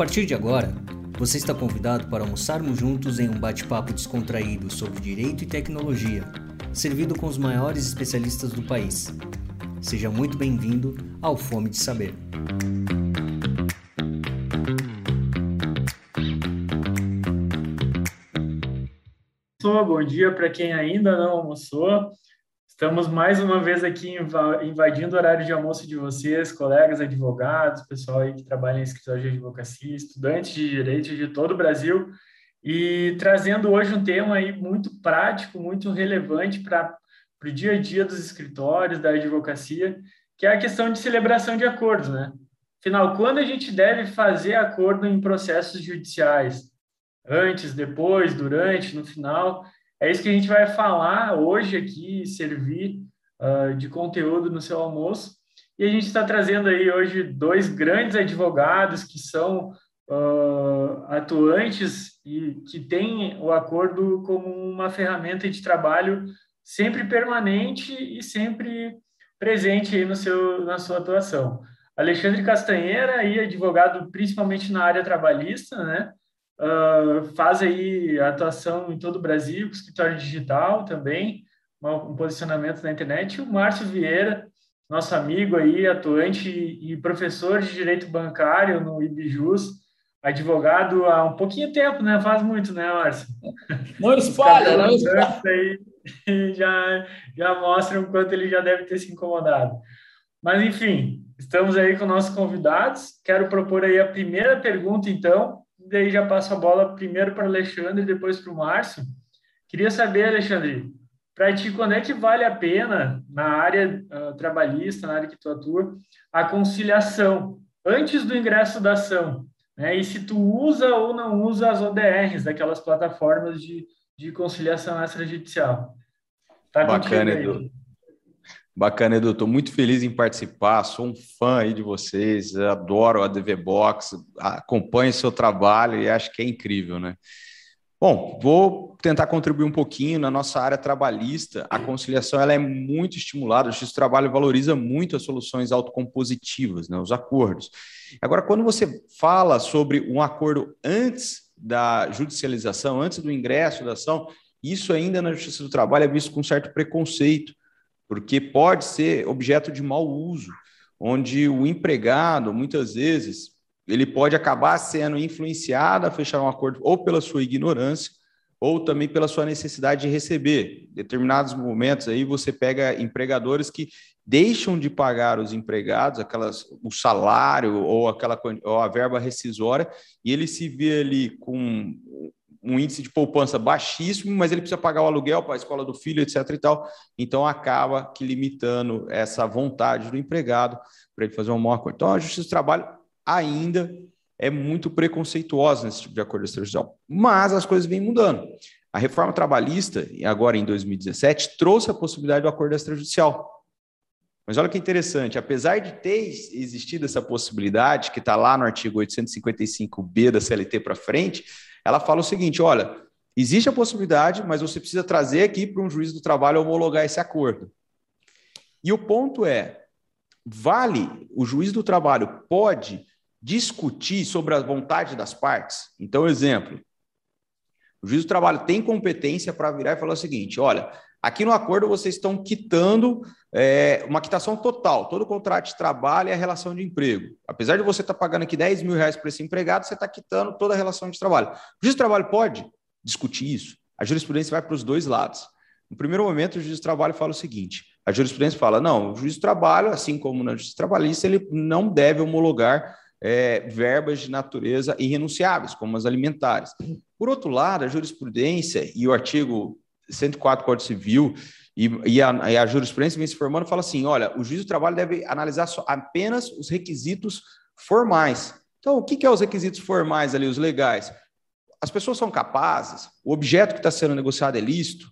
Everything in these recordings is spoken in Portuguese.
partir de agora, você está convidado para almoçarmos juntos em um bate-papo descontraído sobre direito e tecnologia, servido com os maiores especialistas do país. Seja muito bem-vindo ao Fome de Saber. Bom dia para quem ainda não almoçou. Estamos mais uma vez aqui invadindo o horário de almoço de vocês, colegas advogados, pessoal aí que trabalha em escritório de advocacia, estudantes de direito de todo o Brasil, e trazendo hoje um tema aí muito prático, muito relevante para o dia a dia dos escritórios, da advocacia, que é a questão de celebração de acordos, né? Afinal, quando a gente deve fazer acordo em processos judiciais? Antes, depois, durante, no final? É isso que a gente vai falar hoje aqui, servir uh, de conteúdo no seu almoço. E a gente está trazendo aí hoje dois grandes advogados que são uh, atuantes e que têm o acordo como uma ferramenta de trabalho sempre permanente e sempre presente aí no seu, na sua atuação. Alexandre Castanheira, aí, advogado principalmente na área trabalhista, né? Uh, faz aí atuação em todo o Brasil, com escritório digital também, um posicionamento na internet. E o Márcio Vieira, nosso amigo aí, atuante e professor de direito bancário no IBJUS, advogado há um pouquinho tempo, né? Faz muito, né, Márcio? Não espalha, não espalha. Aí já, já mostra o quanto ele já deve ter se incomodado. Mas, enfim, estamos aí com nossos convidados. Quero propor aí a primeira pergunta, então, daí já passo a bola primeiro para o Alexandre e depois para o Márcio. Queria saber, Alexandre, para ti, quando é que vale a pena, na área uh, trabalhista, na área que tu atua, a conciliação antes do ingresso da ação? Né? E se tu usa ou não usa as ODRs, daquelas plataformas de, de conciliação extrajudicial? Tá Bacana, Edu. Bacana, Edu. Estou muito feliz em participar. Sou um fã aí de vocês. Adoro a DV Box. Acompanho o seu trabalho e acho que é incrível, né? Bom, vou tentar contribuir um pouquinho na nossa área trabalhista. A conciliação ela é muito estimulada. O Justiça do Trabalho valoriza muito as soluções autocompositivas, né, os acordos. Agora, quando você fala sobre um acordo antes da judicialização, antes do ingresso da ação, isso ainda na Justiça do Trabalho é visto com certo preconceito porque pode ser objeto de mau uso, onde o empregado, muitas vezes, ele pode acabar sendo influenciado a fechar um acordo ou pela sua ignorância, ou também pela sua necessidade de receber. Em determinados momentos aí você pega empregadores que deixam de pagar os empregados aquelas o salário ou aquela ou a verba rescisória e ele se vê ali com um índice de poupança baixíssimo, mas ele precisa pagar o aluguel para a escola do filho, etc. e tal. Então acaba que limitando essa vontade do empregado para ele fazer um bom acordo. Então a Justiça do Trabalho ainda é muito preconceituosa nesse tipo de acordo extrajudicial, mas as coisas vêm mudando. A reforma trabalhista, agora em 2017, trouxe a possibilidade do acordo extrajudicial. Mas olha que interessante, apesar de ter existido essa possibilidade, que está lá no artigo 855B da CLT para frente, ela fala o seguinte: olha, existe a possibilidade, mas você precisa trazer aqui para um juiz do trabalho homologar esse acordo. E o ponto é: vale, o juiz do trabalho pode discutir sobre a vontade das partes? Então, exemplo, o juiz do trabalho tem competência para virar e falar o seguinte: olha, aqui no acordo vocês estão quitando é, uma quitação total, todo o contrato de trabalho e a relação de emprego. Apesar de você estar tá pagando aqui 10 mil reais para esse empregado, você está quitando toda a relação de trabalho. O juiz do trabalho pode discutir isso. A jurisprudência vai para os dois lados. No primeiro momento, o juiz do trabalho fala o seguinte: a jurisprudência fala, não, o juiz do trabalho, assim como na justiça trabalhista, ele não deve homologar é, verbas de natureza irrenunciáveis, como as alimentares. Por outro lado, a jurisprudência e o artigo 104 do Código Civil e, e, a, e, a, jurisprudência vem se formando fala assim: olha, o juiz do trabalho deve analisar só, apenas os requisitos formais. Então, o que, que é os requisitos formais ali, os legais? As pessoas são capazes, o objeto que está sendo negociado é lícito,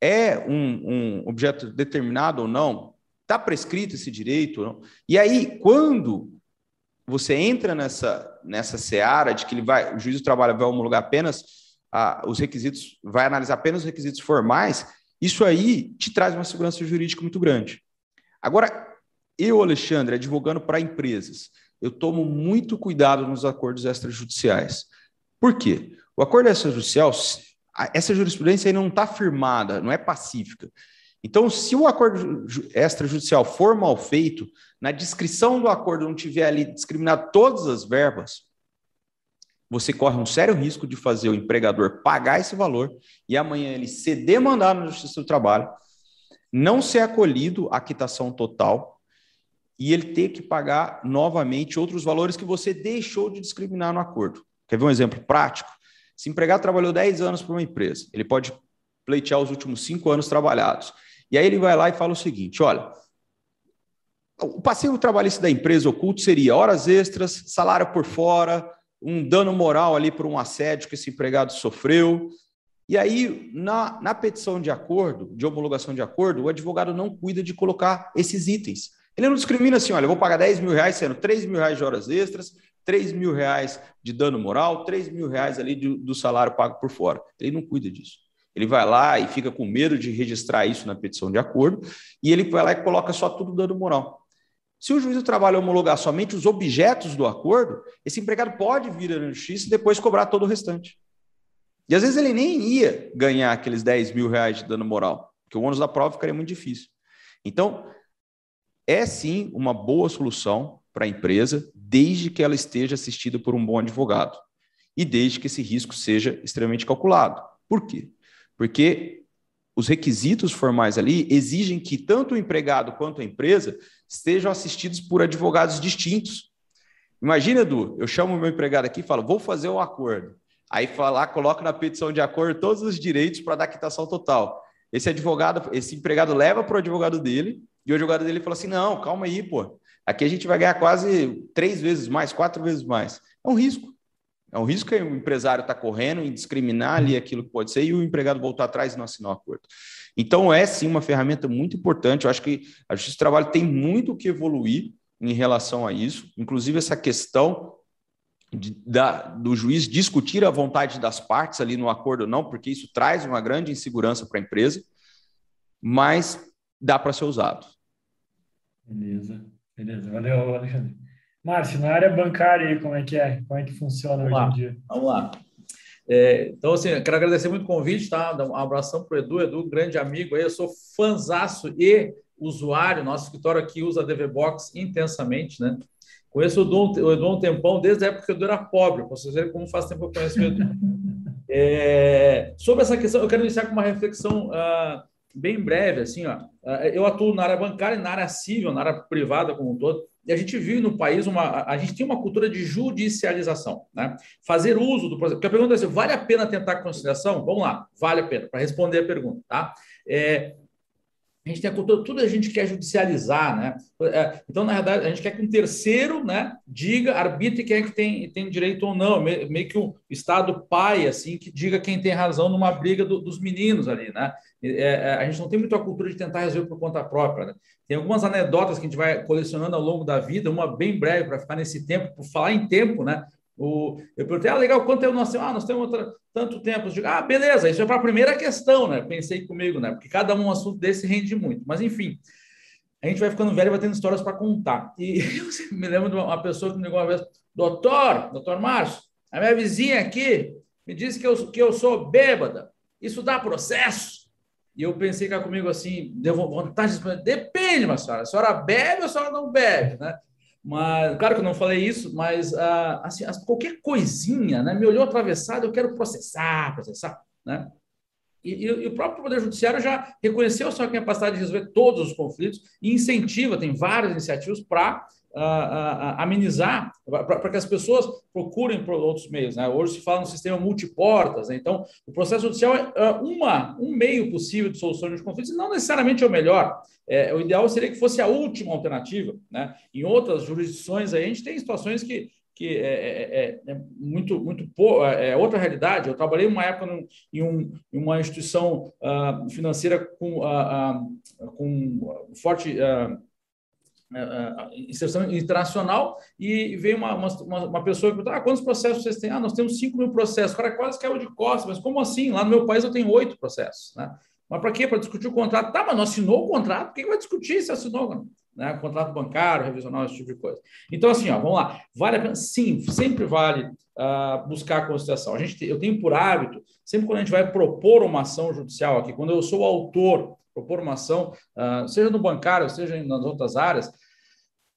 é um, um objeto determinado ou não, está prescrito esse direito ou não. E aí, quando você entra nessa, nessa seara de que ele vai, o juiz do trabalho vai homologar apenas os requisitos, vai analisar apenas os requisitos formais, isso aí te traz uma segurança jurídica muito grande. Agora, eu, Alexandre, advogando para empresas, eu tomo muito cuidado nos acordos extrajudiciais. Por quê? O acordo extrajudicial, essa jurisprudência aí não está firmada, não é pacífica. Então, se o acordo extrajudicial for mal feito, na descrição do acordo não tiver ali discriminado todas as verbas, você corre um sério risco de fazer o empregador pagar esse valor e amanhã ele ser demandado na Justiça do Trabalho, não ser acolhido a quitação total e ele ter que pagar novamente outros valores que você deixou de discriminar no acordo. Quer ver um exemplo prático? Se o empregado trabalhou 10 anos para uma empresa, ele pode pleitear os últimos 5 anos trabalhados. E aí ele vai lá e fala o seguinte: olha, o passivo trabalhista da empresa oculto seria horas extras, salário por fora, um dano moral ali por um assédio que esse empregado sofreu. E aí, na, na petição de acordo, de homologação de acordo, o advogado não cuida de colocar esses itens. Ele não discrimina assim, olha, eu vou pagar 10 mil reais, sendo 3 mil reais de horas extras, 3 mil reais de dano moral, 3 mil reais ali do, do salário pago por fora. Ele não cuida disso. Ele vai lá e fica com medo de registrar isso na petição de acordo, e ele vai lá e coloca só tudo dando moral. Se o juiz do trabalho homologar somente os objetos do acordo, esse empregado pode vir à justiça e depois cobrar todo o restante. E às vezes ele nem ia ganhar aqueles 10 mil reais de dano moral, porque o ônus da prova ficaria muito difícil. Então, é sim uma boa solução para a empresa, desde que ela esteja assistida por um bom advogado e desde que esse risco seja extremamente calculado. Por quê? porque os requisitos formais ali exigem que tanto o empregado quanto a empresa estejam assistidos por advogados distintos. Imagina, Edu, eu chamo o meu empregado aqui e falo, vou fazer um acordo. Aí falar, coloco na petição de acordo todos os direitos para dar quitação total. Esse advogado, esse empregado leva para o advogado dele, e o advogado dele fala assim: não, calma aí, pô. Aqui a gente vai ganhar quase três vezes mais, quatro vezes mais. É um risco. É um risco que o empresário está correndo em discriminar ali aquilo que pode ser e o empregado voltar atrás e não assinar o acordo. Então, é sim uma ferramenta muito importante. Eu acho que a Justiça do Trabalho tem muito que evoluir em relação a isso, inclusive essa questão de, da, do juiz discutir a vontade das partes ali no acordo ou não, porque isso traz uma grande insegurança para a empresa, mas dá para ser usado. Beleza, beleza. Valeu, Alexandre. Márcio, na área bancária, como é que é? Como é que funciona Vamos hoje lá. em dia? Vamos lá. É, então, assim, quero agradecer muito o convite, tá? Um abração para o Edu, Edu, grande amigo aí. Eu sou fanzaço e usuário, nosso escritório aqui usa a DVBox intensamente, né? Conheço o Edu, o Edu há um tempão, desde a época que o Edu era pobre, para vocês verem como faz tempo que eu conheço o Edu. É, sobre essa questão, eu quero iniciar com uma reflexão uh, bem breve, assim, ó. Uh, eu atuo na área bancária, na área civil, na área privada como um todo. E a gente vive no país uma. A gente tem uma cultura de judicialização, né? Fazer uso do processo. Porque a pergunta é assim: vale a pena tentar conciliação? Vamos lá, vale a pena, para responder a pergunta, tá? É, a gente tem a cultura, tudo a gente quer judicializar, né? É, então, na verdade, a gente quer que um terceiro, né, diga, arbitre quem é que tem, tem direito ou não, meio que o Estado pai, assim, que diga quem tem razão numa briga do, dos meninos ali, né? É, é, a gente não tem muito a cultura de tentar resolver por conta própria, né? Tem algumas anedotas que a gente vai colecionando ao longo da vida, uma bem breve para ficar nesse tempo, por falar em tempo, né? O, eu perguntei, ah, legal, quanto tempo nós temos? Ah, nós temos outra, tanto tempo. Eu digo, ah, beleza, isso é para a primeira questão, né? Pensei comigo, né? Porque cada um assunto desse rende muito. Mas, enfim, a gente vai ficando velho e vai tendo histórias para contar. E eu me lembro de uma pessoa que me ligou uma vez, doutor, doutor Márcio, a minha vizinha aqui me disse que eu, que eu sou bêbada. Isso dá processo? E eu pensei que comigo assim, deu vontade de depende, minha senhora. A senhora bebe ou a senhora não bebe, né? Mas, claro que eu não falei isso, mas ah, assim, qualquer coisinha, né? Me olhou atravessado, eu quero processar, processar, né? E, e, e, o próprio Poder Judiciário já reconheceu a sua capacidade de resolver todos os conflitos e incentiva, tem várias iniciativas para amenizar, para que as pessoas procurem por outros meios. Né? Hoje se fala no sistema multiportas, né? então o processo judicial é uma, um meio possível de solução de conflitos, não necessariamente é o melhor. É, o ideal seria que fosse a última alternativa. Né? Em outras jurisdições, aí, a gente tem situações que que é, é, é, é muito, muito é, é outra realidade. Eu trabalhei uma época em, um, em, uma instituição uh, financeira com, uh, uh, com forte né, inserção internacional e veio uma, uma, uma pessoa que perguntou, ah, quantos processos vocês têm? Ah, nós temos 5 mil processos. O cara quase caiu de costas, mas como assim? Lá no meu país eu tenho oito processos. Né? Mas para quê? Para discutir o contrato. Tá, mas não assinou o contrato? Por que vai discutir se assinou? né? contrato bancário, revisional, esse tipo de coisa. Então, assim, ó, vamos lá. Vale a pena? Sim, sempre vale uh, buscar a conciliação. A gente, eu tenho por hábito, sempre quando a gente vai propor uma ação judicial aqui, quando eu sou autor, propor uma ação, uh, seja no bancário, seja nas outras áreas,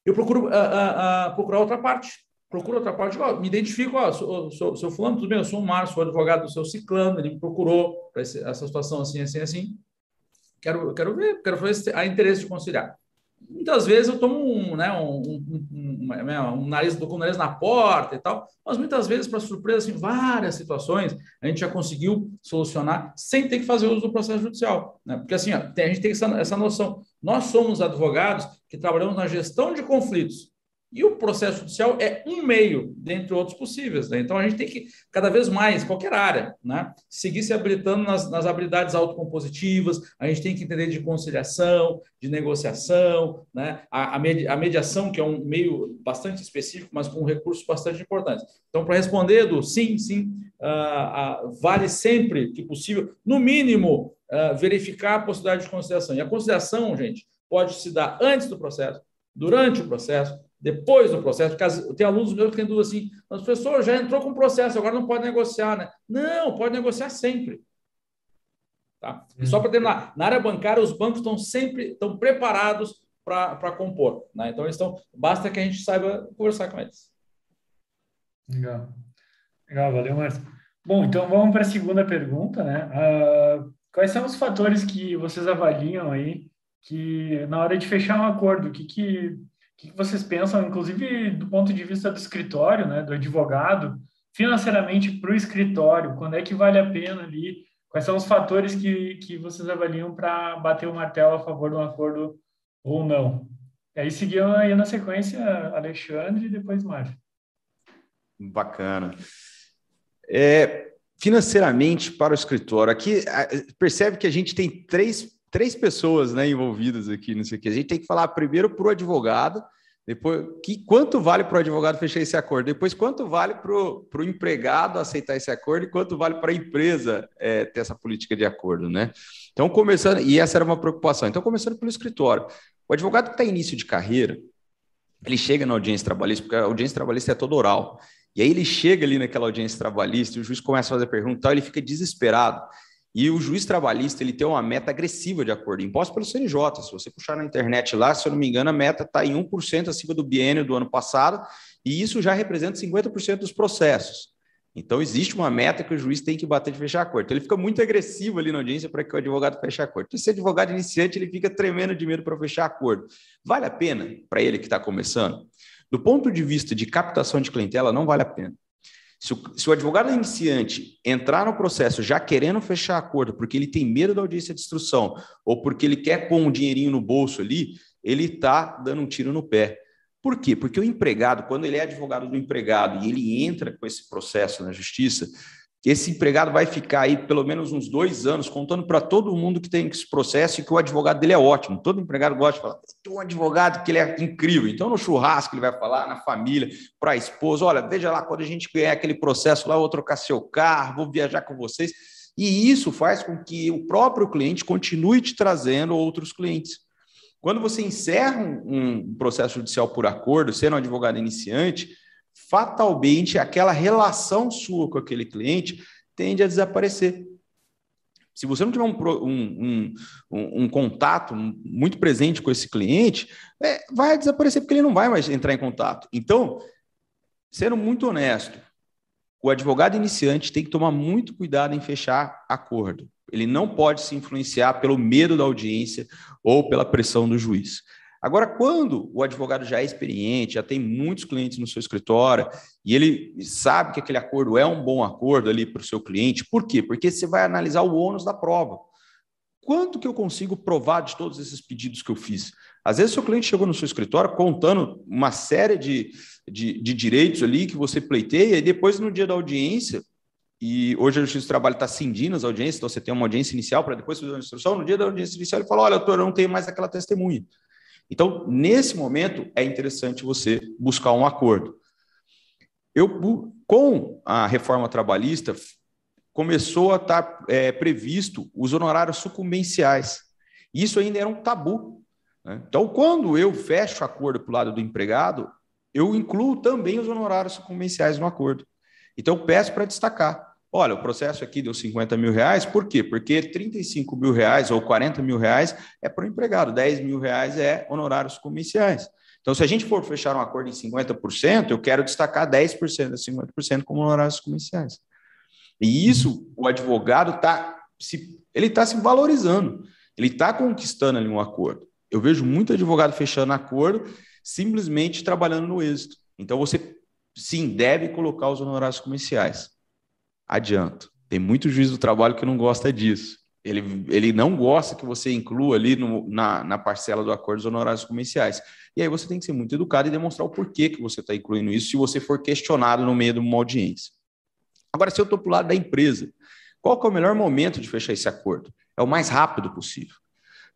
eu procuro uh, procurar outra parte. Procuro outra parte, ó, me identifico, ó, sou, sou, sou fulano, tudo bem, eu sou o Márcio, sou advogado do seu ciclano, ele me procurou para essa situação assim, assim, assim. Quero, quero ver, quero ver se há interesse de conciliar muitas vezes eu tomo um, né, um, um, um, um nariz, com o nariz na porta e tal, mas muitas vezes, para surpresa, assim, várias situações a gente já conseguiu solucionar sem ter que fazer uso do processo judicial. Né? Porque assim, ó, a gente tem essa, essa noção. Nós somos advogados que trabalhamos na gestão de conflitos. E o processo judicial é um meio, dentre outros possíveis. Né? Então, a gente tem que, cada vez mais, qualquer área, né? seguir se habilitando nas, nas habilidades autocompositivas, a gente tem que entender de conciliação, de negociação, né? a, a, mediação, que é um meio bastante específico, mas com recursos bastante importantes. Então, para responder do sim, sim, uh, uh, vale sempre que possível, no mínimo, uh, verificar a possibilidade de conciliação. E a conciliação, gente, pode se dar antes do processo, durante o processo, depois do processo, porque tem alunos meus que têm dúvida assim, mas professor já entrou com o processo, agora não pode negociar, né? Não, pode negociar sempre. Tá? E só para terminar, na área bancária, os bancos estão sempre estão preparados para compor. Né? Então, eles estão, basta que a gente saiba conversar com eles. Legal. Legal, valeu, Márcio. Bom, então vamos para a segunda pergunta, né? Uh, quais são os fatores que vocês avaliam aí que na hora de fechar um acordo, o que, que que vocês pensam, inclusive do ponto de vista do escritório, né, do advogado, financeiramente para o escritório? Quando é que vale a pena ali? Quais são os fatores que, que vocês avaliam para bater o martelo a favor de um acordo ou não? E aí seguiu aí na sequência Alexandre e depois Mário. Bacana. É, financeiramente para o escritório, aqui percebe que a gente tem três três pessoas né, envolvidas aqui, não sei o que. A gente tem que falar primeiro para o advogado, depois que, quanto vale para o advogado fechar esse acordo, depois quanto vale para o empregado aceitar esse acordo e quanto vale para a empresa é, ter essa política de acordo, né? Então, começando, e essa era uma preocupação. Então, começando pelo escritório. O advogado que está início de carreira, ele chega na audiência trabalhista, porque a audiência trabalhista é toda oral. E aí ele chega ali naquela audiência trabalhista, o juiz começa a fazer pergunta, ele fica desesperado. E o juiz trabalhista ele tem uma meta agressiva de acordo, imposto pelo CNJ. Se você puxar na internet lá, se eu não me engano, a meta está em 1% acima do biênio do ano passado, e isso já representa 50% dos processos. Então, existe uma meta que o juiz tem que bater de fechar acordo. Então, ele fica muito agressivo ali na audiência para que o advogado feche acordo. Então, esse advogado iniciante, ele fica tremendo de medo para fechar acordo. Vale a pena para ele que está começando? Do ponto de vista de captação de clientela, não vale a pena. Se o, se o, advogado iniciante entrar no processo já querendo fechar acordo porque ele tem medo da audiência de instrução ou porque ele quer pôr um dinheirinho no bolso ali, ele está dando um tiro no pé. Por quê? Porque o empregado, quando ele é advogado do empregado e ele entra com esse processo na justiça, esse empregado vai ficar aí pelo menos uns dois anos contando para todo mundo que tem esse processo e que o advogado dele é ótimo. Todo empregado gosta de falar, tem um advogado que ele é incrível. Então, no churrasco ele vai falar, na família, para a esposa, olha, veja lá, quando a gente ganhar aquele processo lá, eu vou trocar seu carro, vou viajar com vocês. E isso faz com que o próprio cliente continue te trazendo outros clientes. Quando você encerra um, processo judicial por acordo, sendo um advogado iniciante, fatalmente aquela relação sua com aquele cliente tende a desaparecer. Se você não tiver um, um, um, um contato muito presente com esse cliente, é, vai desaparecer porque ele não vai mais entrar em contato. Então, sendo muito honesto, o advogado iniciante tem que tomar muito cuidado em fechar acordo. Ele não pode se influenciar pelo medo da audiência ou pela pressão do juiz. Agora, quando o advogado já é experiente, já tem muitos clientes no seu escritório e ele sabe que aquele acordo é um bom acordo ali para o seu cliente, por quê? Porque você vai analisar o ônus da prova. Quanto que eu consigo provar de todos esses pedidos que eu fiz? Às vezes, seu cliente chegou no seu escritório contando uma série de, de, de direitos ali que você pleiteia, e depois, no dia da audiência, e hoje a Justiça do Trabalho está cindindo as audiências, então você tem uma audiência inicial para depois fazer uma instrução. No dia da audiência inicial, ele fala: Olha, doutor, eu não tenho mais aquela testemunha. Então, nesse momento, é interessante você buscar um acordo. Eu, com a reforma trabalhista, começou a estar é, previsto os honorários sucumbenciais. Isso ainda era um tabu. Né? Então, quando eu fecho acordo para o lado do empregado, eu incluo também os honorários comerciais no acordo. Então, peço para destacar. Olha, o processo aqui deu 50 mil reais, por quê? Porque 35 mil reais ou 40 mil reais é para o empregado, 10 mil reais é honorários comerciais. Então, se a gente for fechar um acordo em 50%, eu quero destacar 10% das 50% como honorários comerciais. E isso, o advogado está se, ele está se valorizando, ele está conquistando ali um acordo. Eu vejo muito advogado fechando acordo, simplesmente trabalhando no êxito. Então, você, sim, deve colocar os honorários comerciais. Adianto. Tem muito juiz do trabalho que não gosta disso. Ele, ele não gosta que você inclua ali no, na, na parcela do acordo os honorários comerciais. E aí você tem que ser muito educado e demonstrar o porquê que você está incluindo isso se você for questionado no meio de uma audiência. Agora, se eu estou para o lado da empresa, qual é o melhor momento de fechar esse acordo? É o mais rápido possível.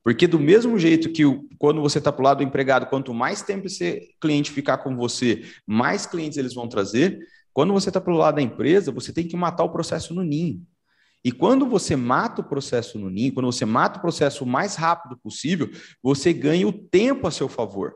Porque do mesmo jeito que o, quando você está para o lado do empregado, quanto mais tempo esse cliente ficar com você, mais clientes eles vão trazer. Quando você está para o lado da empresa, você tem que matar o processo no ninho. E quando você mata o processo no ninho, quando você mata o processo o mais rápido possível, você ganha o tempo a seu favor.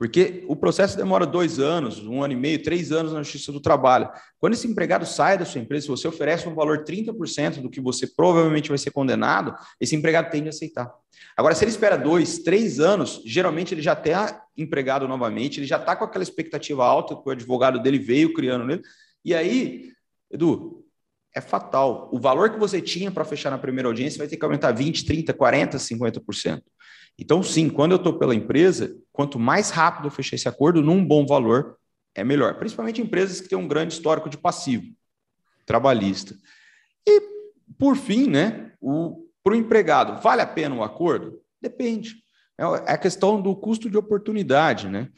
Porque o processo demora dois anos, um ano e meio, três anos na Justiça do Trabalho. Quando esse empregado sai da sua empresa, se você oferece um valor 30% do que você provavelmente vai ser condenado, esse empregado tende a aceitar. Agora, se ele espera dois, três anos, geralmente ele já está empregado novamente, ele já está com aquela expectativa alta que o advogado dele veio criando nele. E aí, Edu, é fatal. O valor que você tinha para fechar na primeira audiência vai ter que aumentar 20, 30, 40, 50%. Então, sim, quando eu estou pela empresa, quanto mais rápido eu fechar esse acordo num bom valor, é melhor. Principalmente empresas que têm um grande histórico de passivo trabalhista. E, por fim, né, para o empregado, vale a pena o acordo? Depende. É, é a questão do custo de oportunidade, né?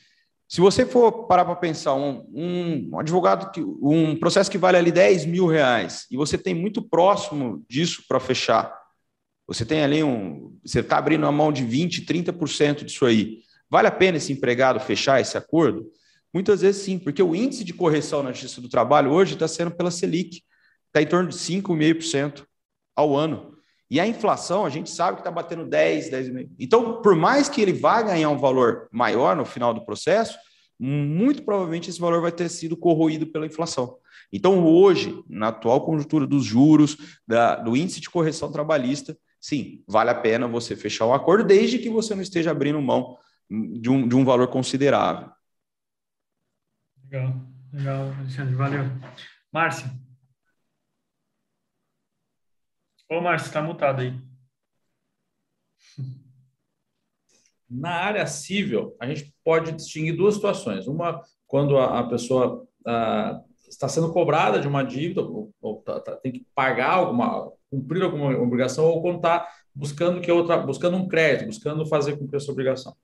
Se você for parar para pensar, um, um, advogado, que, um processo que vale ali 10 mil reais, e você tem muito próximo disso para fechar, você tem ali um. Você está abrindo a mão de 20%, 30% disso aí. Vale a pena esse empregado fechar esse acordo? Muitas vezes sim, porque o índice de correção na Justiça do Trabalho hoje está sendo pela Selic, está em torno de 5,5% ao ano. E a inflação, a gente sabe que está batendo 10, 10,5%. Então, por mais que ele vá ganhar um valor maior no final do processo, muito provavelmente esse valor vai ter sido corroído pela inflação. Então, hoje, na atual conjuntura dos juros, da, do índice de correção trabalhista, sim, vale a pena você fechar um acordo, desde que você não esteja abrindo mão de um, de um valor considerável. Legal, legal, Alexandre, valeu. Márcio. Ô, Márcio, está mutado aí. Na área civil, a gente pode distinguir duas situações. Uma, quando a, a pessoa a, está sendo cobrada de uma dívida, ou, ou tá, tá, tem que pagar alguma, cumprir alguma obrigação ou quando está buscando que outra, buscando um crédito, buscando fazer cumprir essa obrigação.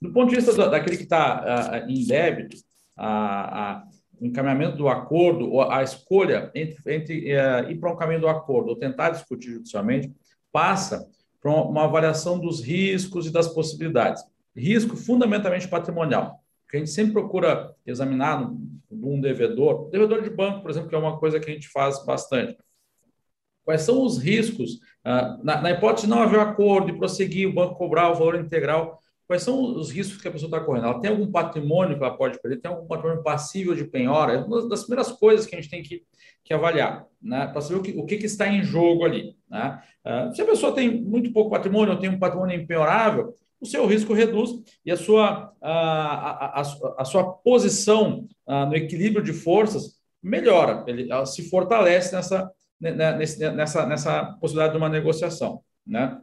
Do ponto de vista daquele que está uh, em débito, a, encaminhamento do acordo, ou a escolha entre, entre uh, ir para um caminho do acordo ou tentar discutir judicialmente, passa por uma avaliação dos riscos e das possibilidades. Risco fundamentalmente patrimonial, que a gente sempre procura examinar num devedor, devedor de banco, por exemplo, que é uma coisa que a gente faz bastante Quais são os riscos, ah, na, na, hipótese de não haver acordo e prosseguir o banco cobrar o valor integral, quais são os riscos que a pessoa está correndo? Ela tem algum patrimônio que ela pode perder? Tem algum patrimônio passível de penhora? É uma das primeiras coisas que a gente tem que, que avaliar, né? para saber o que, o que, que, está em jogo ali. Né? Uh, se a pessoa tem muito pouco patrimônio ou tem um patrimônio empenhorável, o seu risco reduz e a sua, a, a, a, a sua posição uh, no equilíbrio de forças melhora, ele se fortalece nessa, nessa, nessa possibilidade de uma negociação. Né?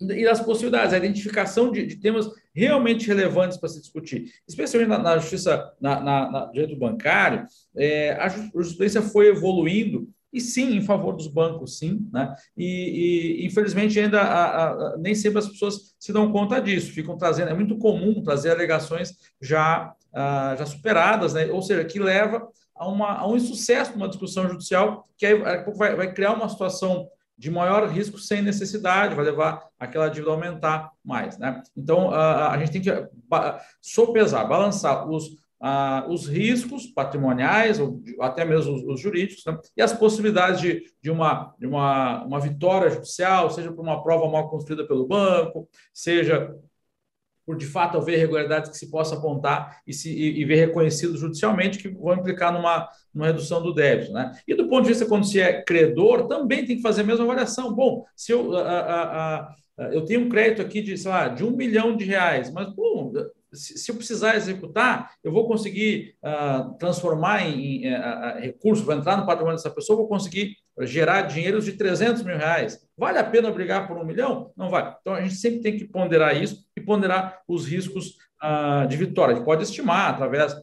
E as possibilidades, a identificação de, de temas realmente relevantes para se discutir, especialmente na, na justiça, na, na, na, direito bancário, é, a jurisprudência foi evoluindo e sim, em favor dos bancos, sim, né? E, e infelizmente ainda a, a, nem sempre as pessoas se dão conta disso, ficam trazendo, é muito comum trazer alegações já, a, já superadas, né? Ou seja, que leva a, uma, a um insucesso numa discussão judicial, que aí vai, vai criar uma situação de maior risco sem necessidade, vai levar aquela dívida a aumentar mais. Né? Então, a, a gente tem que sopesar, balançar os, os riscos patrimoniais, ou até mesmo os, os jurídicos, né? e as possibilidades de, de, uma, de uma, uma vitória judicial, seja por uma prova mal construída pelo banco, seja por de fato haver irregularidades que se possa apontar e, se, e, e ver reconhecido judicialmente que vão implicar numa, numa redução do débito. Né? E do ponto de vista quando se é credor, também tem que fazer a mesma avaliação. Bom, se eu, a, a, a, eu tenho um crédito aqui de, sei lá, de um milhão de reais, mas bom, se, eu precisar executar, eu vou conseguir uh, transformar em, em uh, recurso, vou entrar no patrimônio dessa pessoa, vou conseguir gerar dinheiros de 300 mil reais. Vale a pena brigar por um milhão? Não vale. Então, a gente sempre tem que ponderar isso e ponderar os riscos uh, de vitória. A gente pode estimar através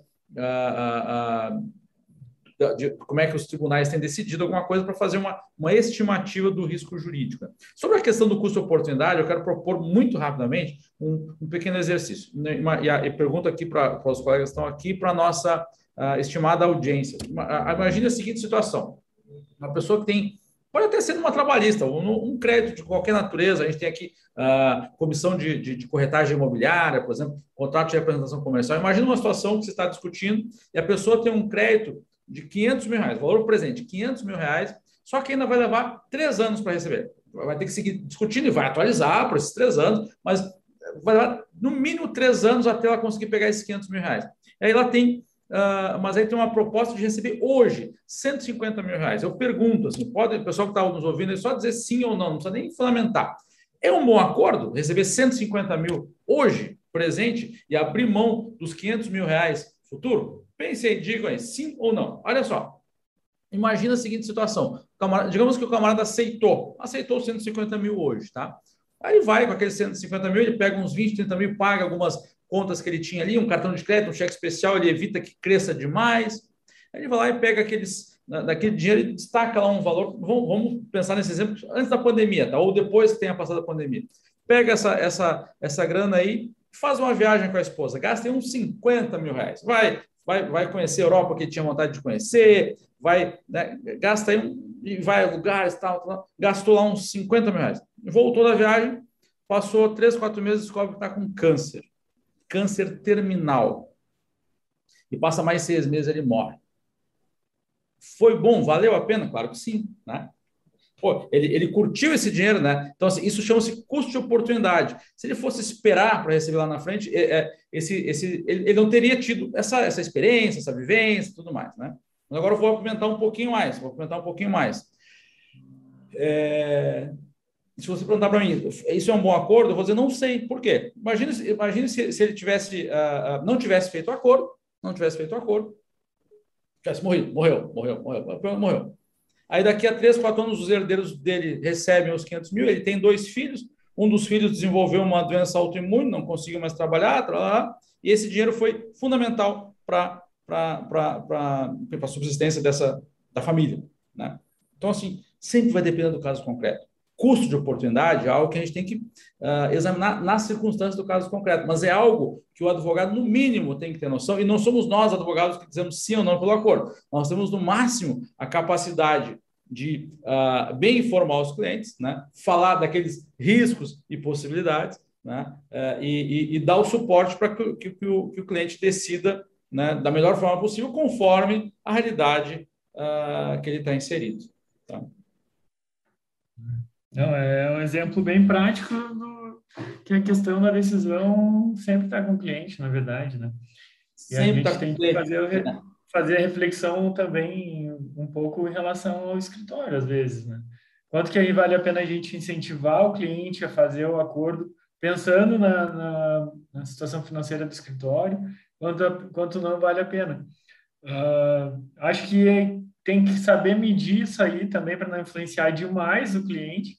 de como é que os tribunais têm decidido alguma coisa para fazer uma, uma estimativa do risco jurídico. Sobre a questão do custo-oportunidade, eu quero propor muito rapidamente um, um pequeno exercício. Uma, e, a, e pergunto aqui para os colegas que estão aqui, para a nossa estimada audiência. Imagine a seguinte situação: uma pessoa que tem pode até ser uma trabalhista, um, um, crédito de qualquer natureza. A gente tem aqui a uh, comissão de, de, de, corretagem imobiliária, por exemplo, contrato de representação comercial. Imagina uma situação que você está discutindo e a pessoa tem um crédito de 500 mil reais, valor presente, 500 mil reais, só que ainda vai levar três anos para receber. Vai ter que seguir discutindo e vai atualizar por esses três anos, mas vai levar no mínimo três anos até ela conseguir pegar esses 500 mil reais. Aí ela tem, uh, mas aí tem uma proposta de receber hoje 150 mil reais. Eu pergunto, assim, pode o pessoal que está nos ouvindo só dizer sim ou não, não precisa nem fundamentar. É um bom acordo receber 150 mil hoje, presente, e abrir mão dos 500 mil reais futuro? Pensei, digo aí, sim ou não. Olha só. Imagina a seguinte situação. Camarada, digamos que o camarada aceitou. Aceitou 150 mil hoje, tá? Aí ele vai com aqueles 150 mil, ele pega uns 20, 30 mil, paga algumas contas que ele tinha ali, um cartão de crédito, um cheque especial, ele evita que cresça demais. Aí ele vai lá e pega aqueles, daquele dinheiro e destaca lá um valor. Vamos, pensar nesse exemplo antes da pandemia, tá? Ou depois que tenha passado a pandemia. Pega essa, essa, essa grana aí, faz uma viagem com a esposa, gasta uns 50 mil reais. Vai vai, vai conhecer a Europa que tinha vontade de conhecer, vai, né, gasta aí um, e vai a lugares, tal, tal, gastou lá uns 50 mil reais. Voltou da viagem, passou três, quatro meses, descobre que está com câncer, câncer terminal. E passa mais seis meses, ele morre. Foi bom? Valeu a pena? Claro que sim, né? Pô, ele, ele curtiu esse dinheiro, né? Então, assim, isso chama-se custo de oportunidade. Se ele fosse esperar para receber lá na frente, é, é, esse, esse, ele, ele, não teria tido essa, essa experiência, essa vivência tudo mais, né? Mas agora eu vou aumentar um pouquinho mais, vou aumentar um pouquinho mais. É, se você perguntar para mim, isso é um bom acordo? Eu vou dizer, não sei. Por quê? Imagine, imagine se, se ele tivesse, uh, não tivesse feito o acordo, não tivesse feito o acordo, tivesse morrido, morreu, morreu, morreu, morreu. Aí daqui a três, quatro anos, os herdeiros dele recebem os 500 mil. Ele tem dois filhos. Um dos filhos desenvolveu uma doença autoimune, não conseguiu mais trabalhar, tralá, e esse dinheiro foi fundamental para a subsistência dessa, da família. Né? Então, assim, sempre vai depender do caso concreto custo de oportunidade é algo que a gente tem que uh, examinar nas circunstâncias do caso concreto, mas é algo que o advogado, no mínimo, tem que ter noção, e não somos nós, advogados, que dizemos sim ou não pelo acordo. Nós temos, no máximo, a capacidade de uh, bem informar os clientes, né? falar daqueles riscos e possibilidades, né? Uh, e, e, e, dar o suporte para que, que, que, o, que, o, cliente decida né, da melhor forma possível, conforme a realidade que ele está inserido. Tá? Não, é um exemplo bem prático do, que a questão da decisão sempre está com o cliente, na verdade, né? E sempre a gente tá tem que fazer, fazer a reflexão também um pouco em relação ao escritório, às vezes, né? Quanto que aí vale a pena a gente incentivar o cliente a fazer o acordo pensando na, na, na situação financeira do escritório, quanto, quanto não vale a pena. Uh, acho que tem que saber medir isso aí também para não influenciar demais o cliente,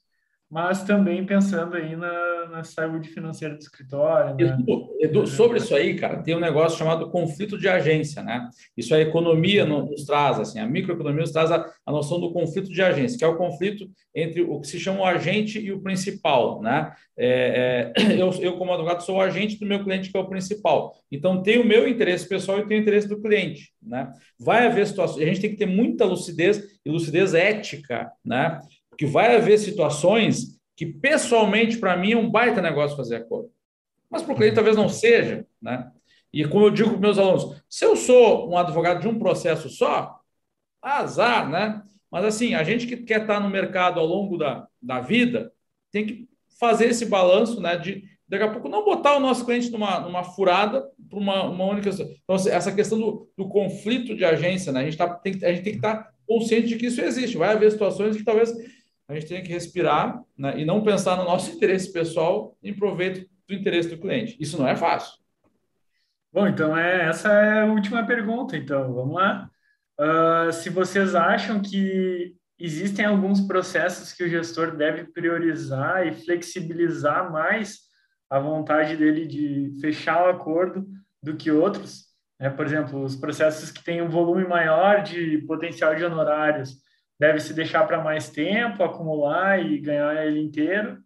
mas também pensando aí na, na saúde financeira do escritório. Né? Edu, Edu, sobre isso aí, cara, tem um negócio chamado conflito de agência, né? Isso a economia nos traz, assim, a microeconomia nos traz a, a noção do conflito de agência, que é o conflito entre o que se chama o agente e o principal, né? É, é, eu, eu, como advogado, sou o agente do meu cliente, que é o principal. Então, tem o meu interesse pessoal e tem o interesse do cliente, né? Vai haver situações, a gente tem que ter muita lucidez e lucidez ética, né? Que vai haver situações que, pessoalmente, para mim, é um baita negócio fazer acordo. Mas para o cliente talvez não seja, né? E como eu digo para meus alunos, se eu sou um advogado de um processo só, azar, né? Mas assim, a gente que quer estar no mercado ao longo da, da vida tem que fazer esse balanço né, de, daqui a pouco não botar o nosso cliente numa, numa furada para uma, uma única. Então, assim, essa questão do, do conflito de agência, né? a, gente tá, tem, a gente tem que estar tá consciente de que isso existe. Vai haver situações que talvez a gente tenha que respirar né? e não pensar no nosso interesse pessoal em proveito do interesse do cliente. Isso não é fácil. Bom, então é, essa é a última pergunta, então, vamos lá. Uh, se vocês acham que existem alguns processos que o gestor deve priorizar e flexibilizar mais a vontade dele de fechar o acordo do que outros, né? por exemplo, os processos que têm um volume maior de potencial de honorários deve se deixar para mais tempo, acumular e ganhar ele inteiro,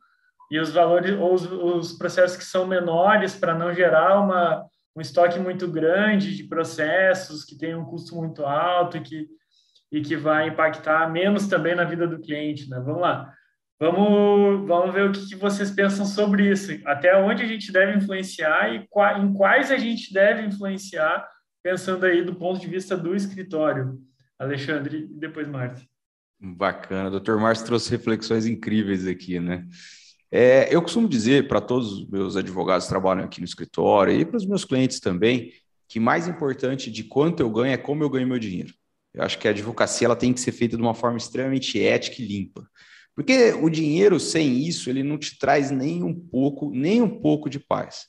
e os valores ou os, os processos que são menores para não gerar uma um estoque muito grande de processos que tem um custo muito alto e que, e que vai impactar menos também na vida do cliente. Né? Vamos lá. Vamos, vamos ver o que, que vocês pensam sobre isso. Até onde a gente deve influenciar e qua, em quais a gente deve influenciar, pensando aí do ponto de vista do escritório. Alexandre e depois Márcio. Bacana. O doutor Márcio trouxe reflexões incríveis aqui, né? É, eu costumo dizer para todos os meus advogados que trabalham aqui no escritório e para os meus clientes também, que mais importante de quanto eu ganho é como eu ganho meu dinheiro. Eu acho que a advocacia ela tem que ser feita de uma forma extremamente ética e limpa. Porque o dinheiro sem isso, ele não te traz nem um pouco, nem um pouco de paz.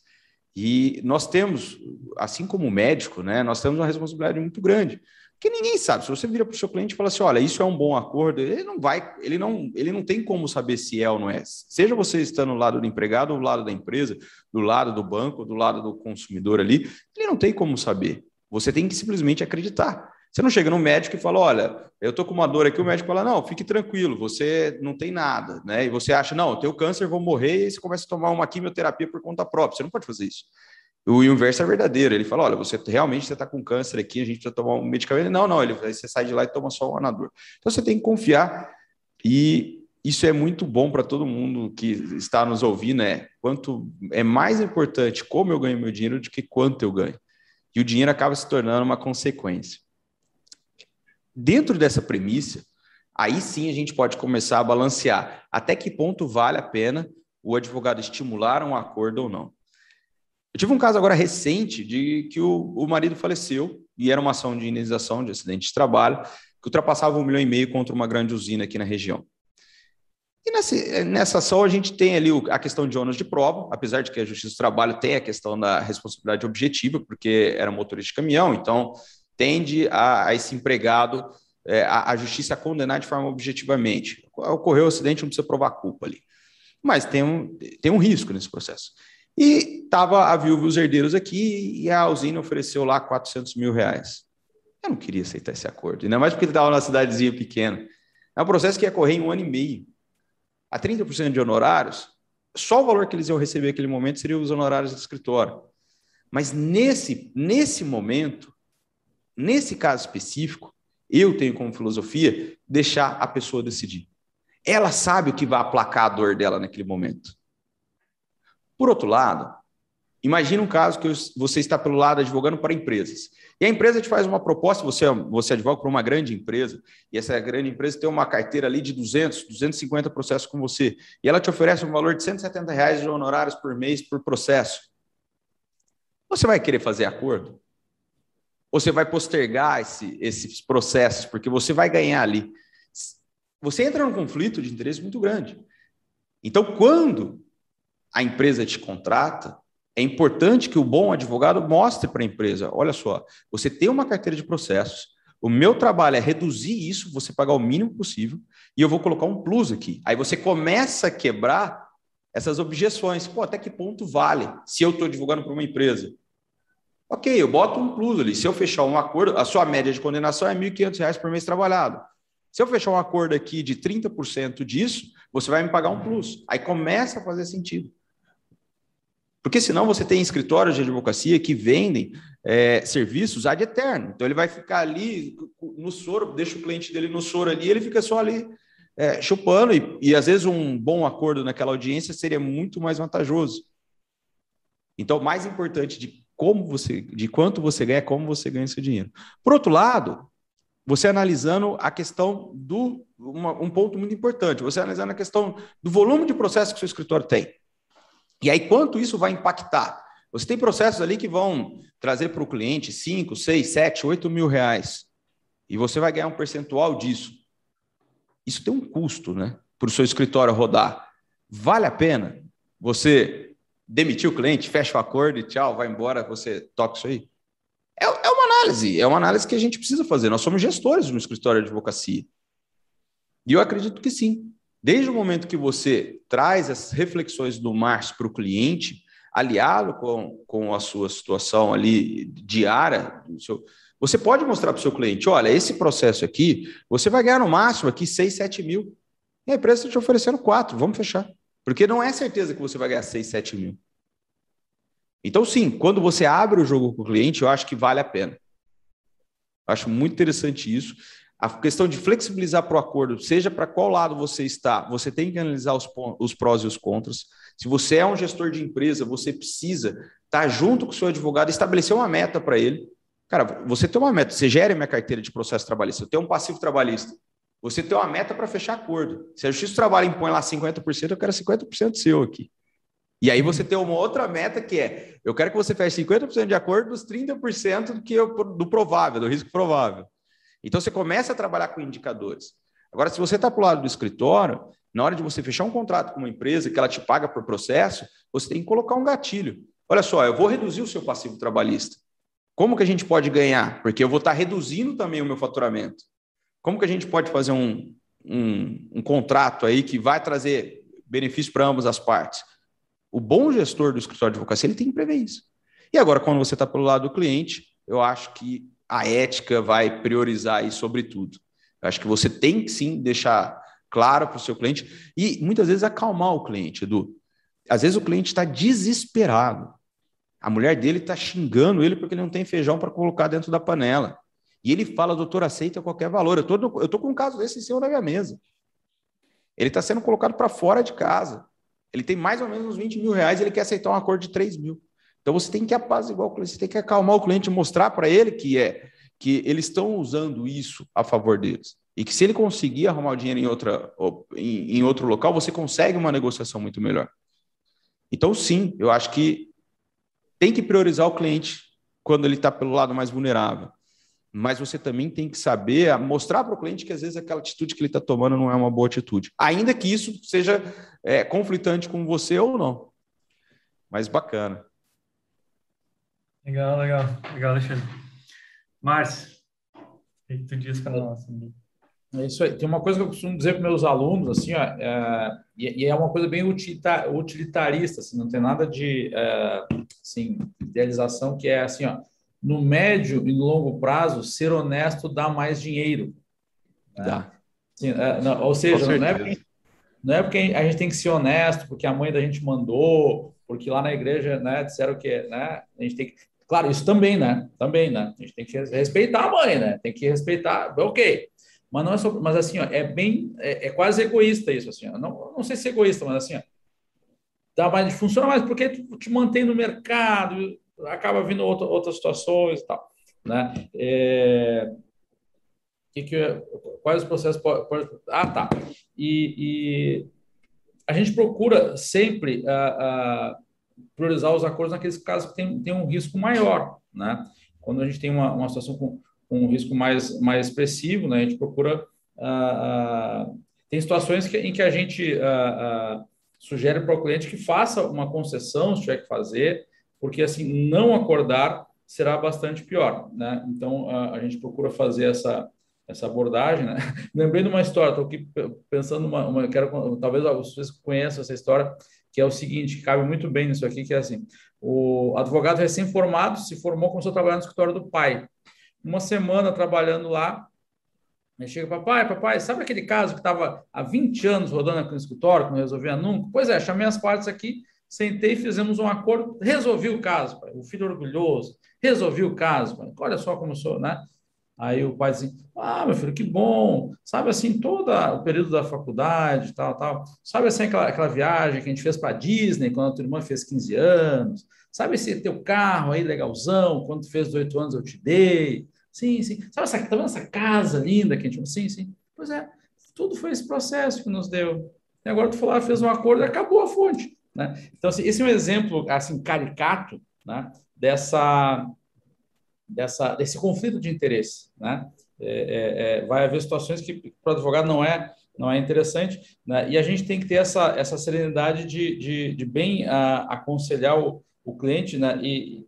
E nós temos, assim como médico, né, nós temos uma responsabilidade muito grande. Porque ninguém sabe. Se você vira para o seu cliente e fala assim, olha, isso é um bom acordo, ele não vai, ele não, ele não tem como saber se é ou não é. Seja você estando no lado do empregado, do lado da empresa, do lado do banco, do lado do consumidor ali, ele não tem como saber. Você tem que simplesmente acreditar. Você não chega no médico e fala, olha, eu estou com uma dor aqui, o médico fala, não, fique tranquilo, você não tem nada, né? E você acha, não, eu tenho câncer, vou morrer, e você começa a tomar uma quimioterapia por conta própria. Você não pode fazer isso. O inverso é verdadeiro. Ele fala: olha, você realmente está com câncer aqui, a gente precisa tomar um medicamento. Não, não, ele, você sai de lá e toma só o anador. Então você tem que confiar. E isso é muito bom para todo mundo que está nos ouvindo. É quanto é mais importante como eu ganho meu dinheiro do que quanto eu ganho. E o dinheiro acaba se tornando uma consequência. Dentro dessa premissa, aí sim a gente pode começar a balancear até que ponto vale a pena o advogado estimular um acordo ou não. Eu tive um caso agora recente de que o, o marido faleceu e era uma ação de indenização de acidente de trabalho que ultrapassava um milhão e meio contra uma grande usina aqui na região. E nessa, nessa ação a gente tem ali a questão de ônus de prova, apesar de que a Justiça do Trabalho tem a questão da responsabilidade objetiva, porque era motorista de caminhão, então tende a, a esse empregado, é, a, a, Justiça a condenar de forma objetivamente. Ocorreu o acidente, não precisa provar culpa ali. Mas tem um, tem um risco nesse processo. E estava a viúva e os herdeiros aqui e a usina ofereceu lá 400 mil reais. Eu não queria aceitar esse acordo, ainda mais porque ele estava numa cidadezinha pequena. É um processo que ia correr em um ano e meio. A 30% de honorários, só o valor que eles iam receber naquele momento seriam os honorários do escritório. Mas nesse, nesse momento, nesse caso específico, eu tenho como filosofia deixar a pessoa decidir. Ela sabe o que vai aplacar a dor dela naquele momento. Por outro lado, imagine um caso que você está pelo lado advogando para empresas. E a empresa te faz uma proposta, você, você advoga para uma grande empresa, e essa grande empresa tem uma carteira ali de 200, 250 processos com você, e ela te oferece um valor de 170 reais de honorários por mês por processo. Você vai querer fazer acordo? Você vai postergar esse, esses processos, porque você vai ganhar ali? Você entra num conflito de interesse muito grande. Então, quando a empresa te contrata, é importante que o bom advogado mostre para a empresa: olha só, você tem uma carteira de processos, o meu trabalho é reduzir isso, você pagar o mínimo possível, e eu vou colocar um plus aqui. Aí você começa a quebrar essas objeções. Pô, até que ponto vale se eu estou divulgando para uma empresa? Ok, eu boto um plus ali. Se eu fechar um acordo, a sua média de condenação é R$ 1.500 por mês trabalhado. Se eu fechar um acordo aqui de 30% disso, você vai me pagar um plus. Aí começa a fazer sentido. Porque senão você tem escritórios de advocacia que vendem é, serviços ad eterno. Então ele vai ficar ali no soro, deixa o cliente dele no soro ali, ele fica só ali é, chupando, e, e às vezes um bom acordo naquela audiência seria muito mais vantajoso. Então, mais importante de como você, de quanto você ganha, é como você ganha seu dinheiro. Por outro lado, você analisando a questão do uma, um ponto muito importante, você analisando a questão do volume de processo que seu escritório tem. E aí, quanto isso vai impactar? Você tem processos ali que vão trazer para o cliente 5, 6, 7, 8 mil reais. E você vai ganhar um percentual disso. Isso tem um custo, né? Para o seu escritório rodar. Vale a pena você demitir o cliente, fecha o acordo e tchau, vai embora, você toca isso aí? É, é uma análise, é uma análise que a gente precisa fazer. Nós somos gestores no escritório de advocacia. E eu acredito que sim. Desde o momento que você traz as reflexões do Márcio para o cliente, aliado com, com a sua situação ali diária, seu, você pode mostrar para o seu cliente: olha, esse processo aqui, você vai ganhar no máximo aqui 6, 7 mil. E a empresa está te oferecendo 4, vamos fechar. Porque não é certeza que você vai ganhar 6, 7 mil. Então, sim, quando você abre o jogo com o cliente, eu acho que vale a pena. Eu acho muito interessante isso. A questão de flexibilizar para o acordo, seja para qual lado você está, você tem que analisar os, os prós e os contras. Se você é um gestor de empresa, você precisa estar junto com o seu advogado, estabelecer uma meta para ele. Cara, você tem uma meta, você gera minha carteira de processo trabalhista, eu tenho um passivo trabalhista. Você tem uma meta para fechar acordo. Se a Justiça do Trabalho impõe lá 50%, eu quero 50% seu aqui. E aí você tem uma outra meta que é: eu quero que você feche 50% de acordo dos 30% do, que eu, do provável, do risco provável. Então você começa a trabalhar com indicadores. Agora, se você está para o lado do escritório, na hora de você fechar um contrato com uma empresa que ela te paga por processo, você tem que colocar um gatilho. Olha só, eu vou reduzir o seu passivo trabalhista. Como que a gente pode ganhar? Porque eu vou estar tá reduzindo também o meu faturamento. Como que a gente pode fazer um, um, um contrato aí que vai trazer benefício para ambas as partes? O bom gestor do escritório de advocacia ele tem que prever isso. E agora, quando você está pelo lado do cliente, eu acho que a ética vai priorizar isso sobre tudo. Eu acho que você tem que sim deixar claro para o seu cliente e muitas vezes acalmar o cliente, Edu. Às vezes o cliente está desesperado. A mulher dele está xingando ele porque ele não tem feijão para colocar dentro da panela. E ele fala, doutor, aceita qualquer valor. Eu tô com um caso desse em cima da minha mesa. Ele está sendo colocado para fora de casa. Ele tem mais ou menos uns 20 mil reais e ele quer aceitar um acordo de 3 mil. Então você tem que apaziguar o cliente, você tem que acalmar o cliente, mostrar para ele que é que eles estão usando isso a favor deles. E que se ele conseguir arrumar o dinheiro em, outra, em, em outro local, você consegue uma negociação muito melhor. Então, sim, eu acho que tem que priorizar o cliente quando ele está pelo lado mais vulnerável mas você também tem que saber mostrar para o cliente que às vezes aquela atitude que ele está tomando não é uma boa atitude, ainda que isso seja é, conflitante com você ou não. Mas bacana. Legal, legal, legal, Alexandre. Márcio, o que tu diz para nós? É isso aí. Tem uma coisa que eu costumo dizer para meus alunos, assim, ó, é, e é uma coisa bem utilitarista, assim, não tem nada de é, assim, idealização, que é assim, ó, no médio e no longo prazo, ser honesto dá mais dinheiro. Né? Dá. Sim, é, não, ou seja, não é, porque, não é porque a gente tem que ser honesto, porque a mãe da gente mandou, porque lá na igreja né, disseram que né, a gente tem que. Claro, isso também, né? Também, né? A gente tem que respeitar a mãe, né? Tem que respeitar, ok. Mas não é só, mas assim, ó, é bem, é, é quase egoísta isso, assim, ó. não, não sei se é egoísta, mas assim, ó, dá mais, funciona mais porque tu te mantém no mercado, acaba vindo outra, outras situações e tal. Né? É, que que, quais os processos pode, pode, ah tá e, e, a gente procura sempre uh, uh, priorizar os acordos naqueles casos que tem, tem um risco maior né quando a gente tem uma, uma situação com, com, um risco mais mais expressivo né a gente procura uh, tem situações que, em que a gente sugere para o cliente que faça uma concessão se tiver que fazer porque assim não acordar será bastante pior, né? Então a, a gente procura fazer essa essa abordagem, né? Lembrei de uma história, estou aqui pensando uma, uma, quero talvez vocês conheçam essa história, que é o seguinte, que cabe muito bem nisso aqui, que é assim, o advogado recém-formado se formou, começou a trabalhar no escritório do pai. Uma semana trabalhando lá, ele chega, papai, papai, sabe aquele caso que estava há 20 anos rodando aqui no escritório, que não resolvia nunca? Pois é, chamei as partes aqui, Sentei, fizemos um acordo, resolvi o caso, pai. o filho orgulhoso, resolvi o caso, pai. olha só como sou, né? Aí o pai dizia, ah, meu filho, que bom, sabe assim, todo o período da faculdade, tal, tal, sabe assim, aquela, aquela viagem que a gente fez para Disney, quando a tua irmã fez 15 anos, sabe esse teu carro aí legalzão, quando tu fez 18 anos eu te dei, sim, sim, sabe essa, tá essa casa linda que a gente, sim, sim, pois é, tudo foi esse processo que nos deu, e agora tu falou, fez um acordo e acabou a fonte, Né? Então, assim, esse é um exemplo assim caricato né, dessa, dessa, desse conflito de interesse. Né? É, é, é vai haver situações que para o advogado não é não é interessante, né? e a gente tem que ter essa, essa serenidade de, de, de bem a, aconselhar o, o cliente, né? e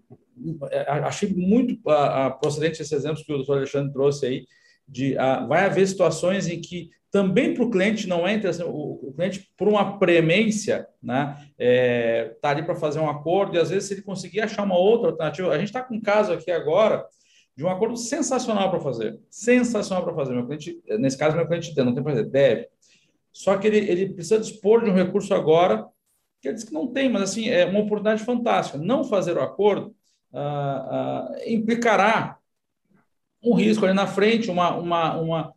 é, achei muito a, a procedente esse exemplo que o doutor Alexandre trouxe aí, de a, vai haver situações em que também para o cliente não é interessante, o, o, cliente, por uma premência, né, é, tá ali para fazer um acordo, e às vezes, se ele conseguir achar uma outra alternativa, a gente está com um caso aqui agora de um acordo sensacional para fazer, sensacional para fazer. Meu cliente, nesse caso, meu cliente tem, não tem para fazer, deve. Só que ele, ele precisa dispor de um recurso agora, que ele diz que não tem, mas assim, é uma oportunidade fantástica. Não fazer o acordo ah, ah, implicará um risco ali na frente, uma, uma, uma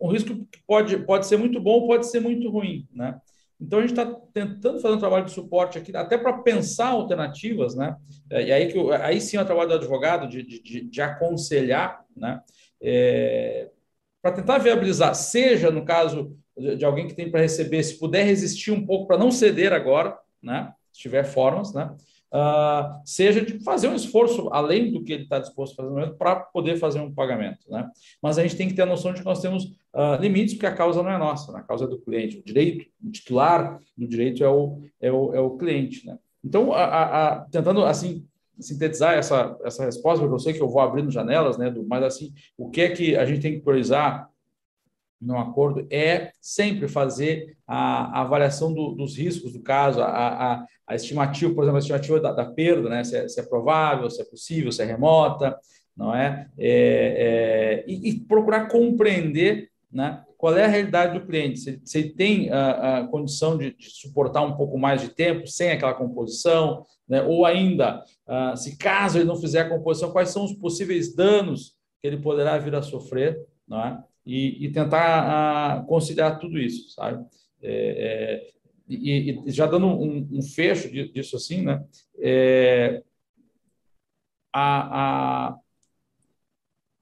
um risco que pode, pode ser muito bom, pode ser muito ruim, né? Então a gente está tentando fazer um trabalho de suporte aqui, até para pensar alternativas, né? É, e aí que aí sim é o trabalho do advogado de, de, de aconselhar, né? É, para tentar viabilizar, seja no caso de, de alguém que tem para receber, se puder resistir um pouco para não ceder agora, né? Se tiver formas, né? Uh, seja de fazer um esforço além do que ele está disposto a fazer para poder fazer um pagamento. Né? Mas a gente tem que ter a noção de que nós temos uh, limites, porque a causa não é nossa, né? a causa é do cliente. O direito, o titular do direito é o, é o, é o cliente. Né? Então, a, a, a, tentando assim sintetizar essa, essa resposta, porque eu sei que eu vou abrindo janelas, né, do, mas assim, o que é que a gente tem que priorizar no acordo é sempre fazer a, a avaliação do, dos riscos do caso, a, a, a, estimativa, por exemplo, a estimativa da, da perda, né? Se é, se é, provável, se é possível, se é remota, não é? é, é e, e, procurar compreender né, qual é a realidade do cliente, se, se ele tem a, a condição de, de, suportar um pouco mais de tempo sem aquela composição, né? ou ainda, uh, se caso ele não fizer a composição, quais são os possíveis danos que ele poderá vir a sofrer, não é? E, e tentar uh, conciliar tudo isso, sabe? É, é, e, e, já dando um, um, fecho disso assim, né? É, a, a,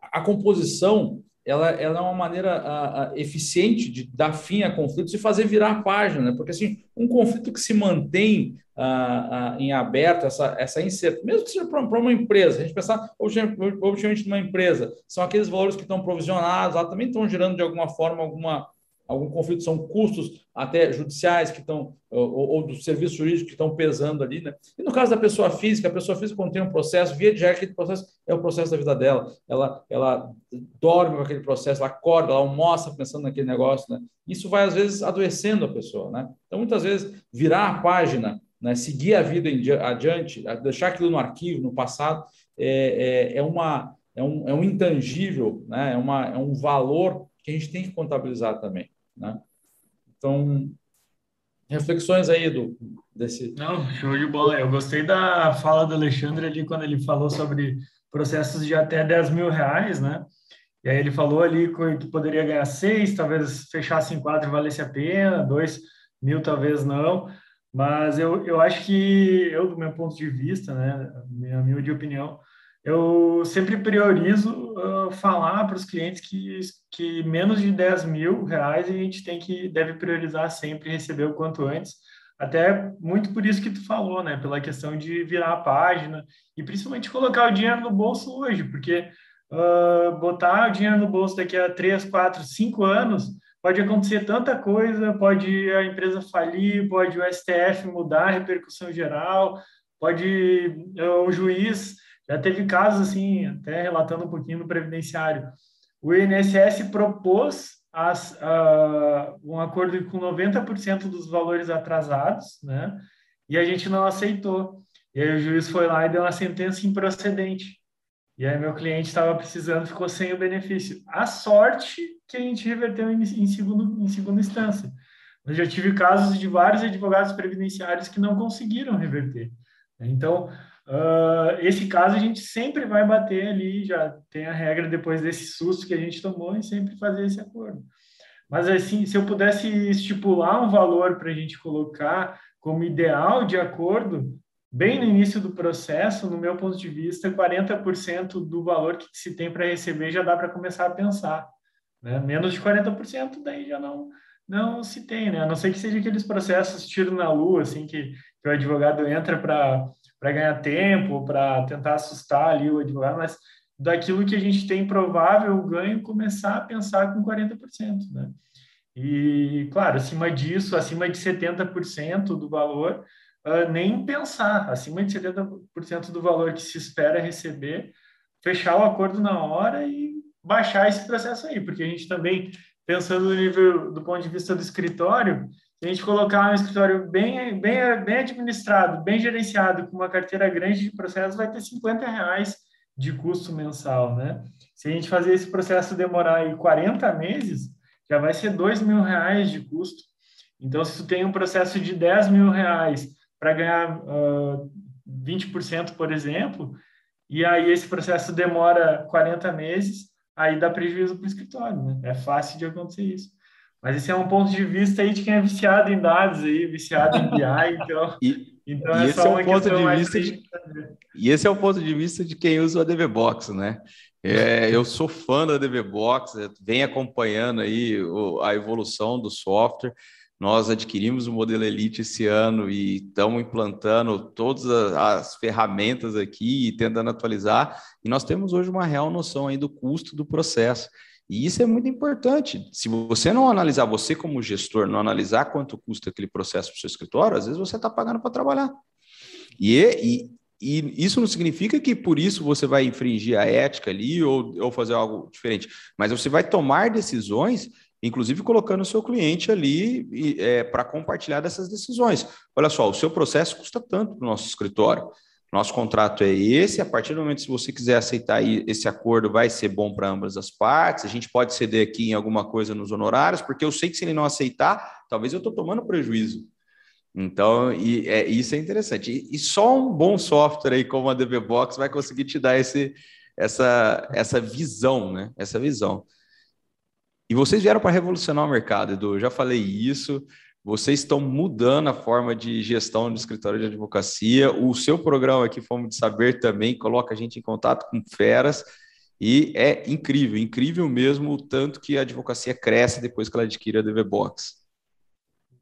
a composição ela, ela é uma maneira a, a, eficiente de dar fim a conflitos e fazer virar a página, né? porque assim, um conflito que se mantém a, em aberto, essa, essa incerteza, mesmo que seja para uma empresa, a gente pensar objetivamente numa empresa, são aqueles valores que estão provisionados, lá também estão gerando de alguma forma alguma algum conflito são custos até judiciais que estão, ou, ou do serviço jurídico que estão pesando ali, né? E no caso da pessoa física, a pessoa física quando tem um processo, via de aquele processo é o processo da vida dela, ela, ela dorme com aquele processo, ela acorda, ela almoça pensando naquele negócio, né? Isso vai às vezes adoecendo a pessoa, né? Então muitas vezes virar a página, né? Seguir a vida adiante, deixar aquilo no arquivo, no passado, é, é, é uma é um, é um intangível, né? é, uma, é um valor que a gente tem que contabilizar também. Né? Então, reflexões aí do desse. Não, show de bola. Eu gostei da fala do Alexandre ali quando ele falou sobre processos de até 10 mil reais, né? E aí ele falou ali que poderia ganhar seis, talvez fechasse em quatro valesse a pena, dois mil talvez não. Mas eu, eu acho que eu, do meu ponto de vista, né, minha humilde opinião, eu sempre priorizo uh, falar para os clientes que, que menos de 10 mil reais a gente tem que deve priorizar sempre receber o quanto antes. Até muito por isso que tu falou, né? Pela questão de virar a página e principalmente colocar o dinheiro no bolso hoje, porque uh, botar o dinheiro no bolso daqui a 3, 4, 5 anos pode acontecer tanta coisa, pode a empresa falir, pode o STF mudar a repercussão geral, pode uh, o juiz já teve casos, assim, até relatando um pouquinho no previdenciário. O INSS propôs as, uh, um acordo com 90% dos valores atrasados, né? E a gente não aceitou. E aí o juiz foi lá e deu uma sentença improcedente. E aí meu cliente estava precisando, ficou sem o benefício. A sorte que a gente reverteu em, em, segundo, em segunda instância. Eu já tive casos de vários advogados previdenciários que não conseguiram reverter. Então, Uh, esse caso a gente sempre vai bater ali, já tem a regra depois desse susto que a gente tomou e sempre fazer esse acordo. Mas assim, se eu pudesse estipular um valor para a gente colocar como ideal de acordo, bem no início do processo, no meu ponto de vista, 40% do valor que se tem para receber já dá para começar a pensar. Né? Menos de 40% daí já não não se tem, né? A não ser que seja aqueles processos tiro na lua, assim, que que o advogado entra para ganhar tempo, para tentar assustar ali o advogado, mas daquilo que a gente tem provável ganho, começar a pensar com 40%, né? E, claro, acima disso, acima de 70% do valor, uh, nem pensar, acima de 70% do valor que se espera receber, fechar o acordo na hora e baixar esse processo aí, porque a gente também, pensando no nível do ponto de vista do escritório, a gente colocar um escritório bem, bem, bem administrado, bem gerenciado, com uma carteira grande de processos, vai ter 50 reais de custo mensal, né? Se a gente fazer esse processo demorar aí 40 meses, já vai ser 2 mil reais de custo. Então, se tu tem um processo de 10 mil reais para ganhar uh, 20%, por exemplo, e aí esse processo demora 40 meses, aí dá prejuízo para o escritório, né? É fácil de acontecer isso. Mas esse é um ponto de vista aí de quem é viciado em dados aí, viciado em BI, então... e, então e é esse é um ponto de vista de, E esse é o ponto de vista de quem usa o ADV Box, né? É, eu sou fã da ADV Box, vem acompanhando aí a evolução do software. Nós adquirimos o modelo Elite esse ano e estamos implantando todas as ferramentas aqui e tentando atualizar. E nós temos hoje uma real noção aí do custo do processo. E isso é muito importante. Se você não analisar, você como gestor, não analisar quanto custa aquele processo para o seu escritório, às vezes você está pagando para trabalhar. E, e, e, isso não significa que por isso você vai infringir a ética ali ou, ou fazer algo diferente, mas você vai tomar decisões, inclusive colocando o seu cliente ali é, para compartilhar dessas decisões. Olha só, o seu processo custa tanto para o nosso escritório. Nosso contrato é esse. A partir do momento, se você quiser aceitar esse acordo, vai ser bom para ambas as partes. A gente pode ceder aqui em alguma coisa nos honorários, porque eu sei que se ele não aceitar, talvez eu estou tomando prejuízo. Então, e, é, isso é interessante. E, e, só um bom software aí como a DB Box vai conseguir te dar esse, essa, essa visão, né? Essa visão. E vocês vieram para revolucionar o mercado, Edu. Eu já falei isso. Vocês estão mudando a forma de gestão do escritório de advocacia. O seu programa aqui, Fome de Saber, também coloca a gente em contato com feras. E é incrível, incrível mesmo o tanto que a advocacia cresce depois que ela adquire a DV Box.